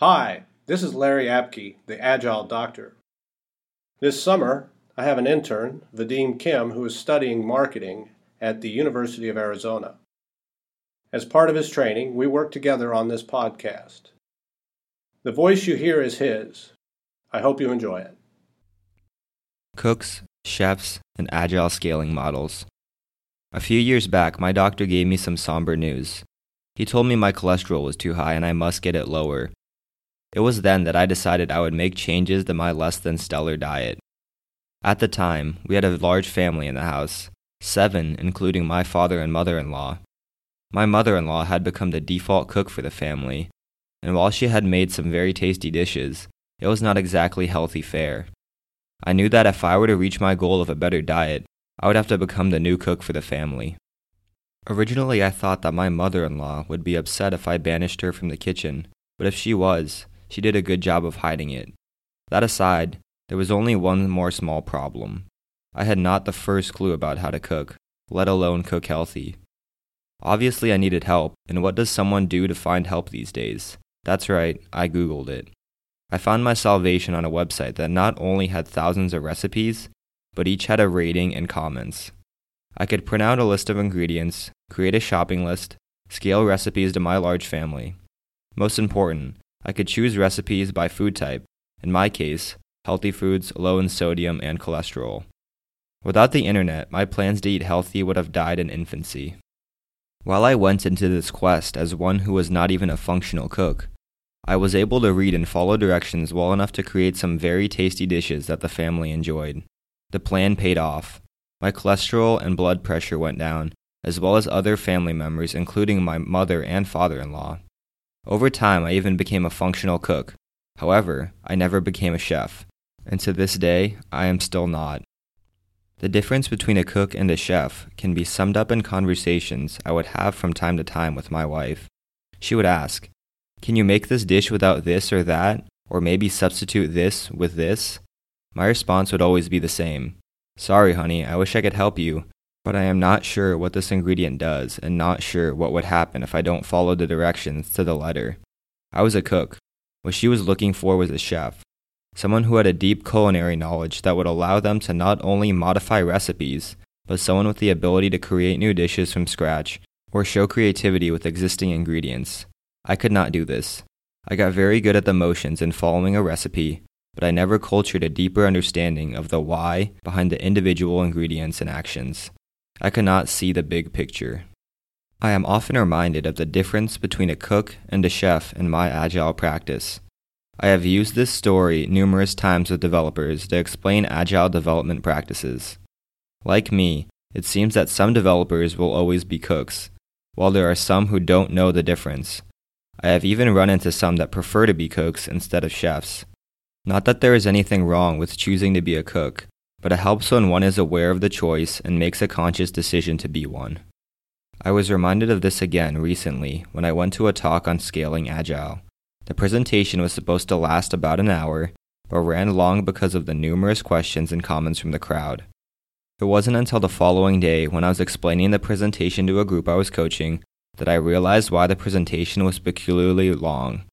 Hi, this is Larry Apke, the Agile Doctor. This summer, I have an intern, Vadim Kim, who is studying marketing at the University of Arizona. As part of his training, we work together on this podcast. The voice you hear is his. I hope you enjoy it. Cooks, chefs, and agile scaling models. A few years back, my doctor gave me some somber news. He told me my cholesterol was too high and I must get it lower. It was then that I decided I would make changes to my less than stellar diet. At the time, we had a large family in the house, seven, including my father and mother in law. My mother in law had become the default cook for the family, and while she had made some very tasty dishes, it was not exactly healthy fare. I knew that if I were to reach my goal of a better diet, I would have to become the new cook for the family. Originally, I thought that my mother in law would be upset if I banished her from the kitchen, but if she was, she did a good job of hiding it. That aside, there was only one more small problem. I had not the first clue about how to cook, let alone cook healthy. Obviously, I needed help, and what does someone do to find help these days? That's right, I Googled it. I found my salvation on a website that not only had thousands of recipes, but each had a rating and comments. I could print out a list of ingredients, create a shopping list, scale recipes to my large family. Most important, I could choose recipes by food type, in my case, healthy foods low in sodium and cholesterol. Without the internet, my plans to eat healthy would have died in infancy. While I went into this quest as one who was not even a functional cook, I was able to read and follow directions well enough to create some very tasty dishes that the family enjoyed. The plan paid off. My cholesterol and blood pressure went down, as well as other family members, including my mother and father in law. Over time, I even became a functional cook. However, I never became a chef, and to this day, I am still not. The difference between a cook and a chef can be summed up in conversations I would have from time to time with my wife. She would ask, Can you make this dish without this or that, or maybe substitute this with this? My response would always be the same Sorry, honey, I wish I could help you, but I am not sure what this ingredient does and not sure what would happen if I don't follow the directions to the letter. I was a cook. What she was looking for was a chef, someone who had a deep culinary knowledge that would allow them to not only modify recipes, but someone with the ability to create new dishes from scratch or show creativity with existing ingredients. I could not do this. I got very good at the motions in following a recipe, but I never cultured a deeper understanding of the why behind the individual ingredients and actions. I cannot see the big picture. I am often reminded of the difference between a cook and a chef in my agile practice. I have used this story numerous times with developers to explain agile development practices. Like me, it seems that some developers will always be cooks, while there are some who don't know the difference. I have even run into some that prefer to be cooks instead of chefs. Not that there is anything wrong with choosing to be a cook, but it helps when one is aware of the choice and makes a conscious decision to be one. I was reminded of this again recently when I went to a talk on scaling Agile. The presentation was supposed to last about an hour, but ran long because of the numerous questions and comments from the crowd. It wasn't until the following day when I was explaining the presentation to a group I was coaching that I realized why the presentation was peculiarly long.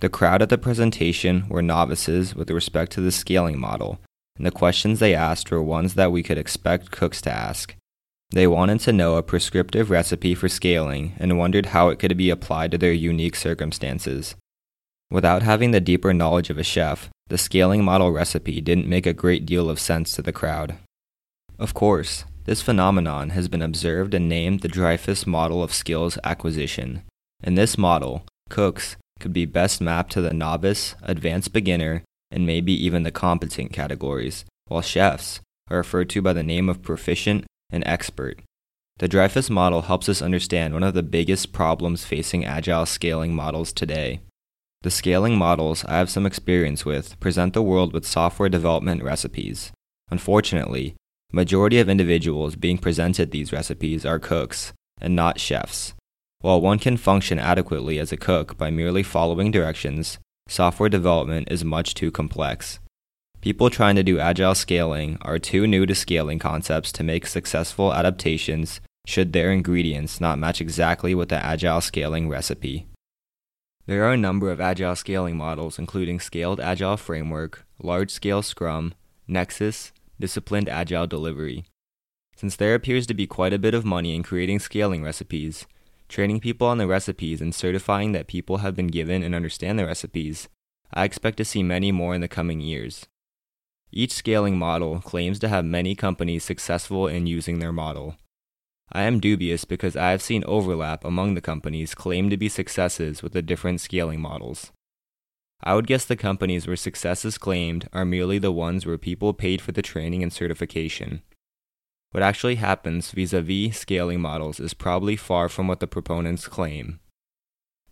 The crowd at the presentation were novices with respect to the scaling model, and the questions they asked were ones that we could expect cooks to ask. They wanted to know a prescriptive recipe for scaling and wondered how it could be applied to their unique circumstances. Without having the deeper knowledge of a chef, the scaling model recipe didn't make a great deal of sense to the crowd. Of course, this phenomenon has been observed and named the Dreyfus model of skills acquisition. In this model, cooks could be best mapped to the novice, advanced beginner, and maybe even the competent categories, while chefs are referred to by the name of proficient and expert. The Dreyfus model helps us understand one of the biggest problems facing agile scaling models today. The scaling models I have some experience with present the world with software development recipes. Unfortunately, the majority of individuals being presented these recipes are cooks and not chefs. While one can function adequately as a cook by merely following directions, software development is much too complex. People trying to do agile scaling are too new to scaling concepts to make successful adaptations should their ingredients not match exactly with the agile scaling recipe. There are a number of agile scaling models, including Scaled Agile Framework, Large Scale Scrum, Nexus, Disciplined Agile Delivery. Since there appears to be quite a bit of money in creating scaling recipes, training people on the recipes and certifying that people have been given and understand the recipes, I expect to see many more in the coming years. Each scaling model claims to have many companies successful in using their model. I am dubious because I have seen overlap among the companies claimed to be successes with the different scaling models. I would guess the companies where successes claimed are merely the ones where people paid for the training and certification. What actually happens vis a vis scaling models is probably far from what the proponents claim.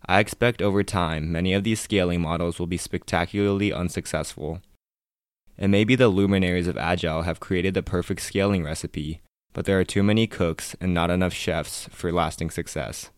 I expect over time many of these scaling models will be spectacularly unsuccessful. It may be the luminaries of Agile have created the perfect scaling recipe, but there are too many cooks and not enough chefs for lasting success.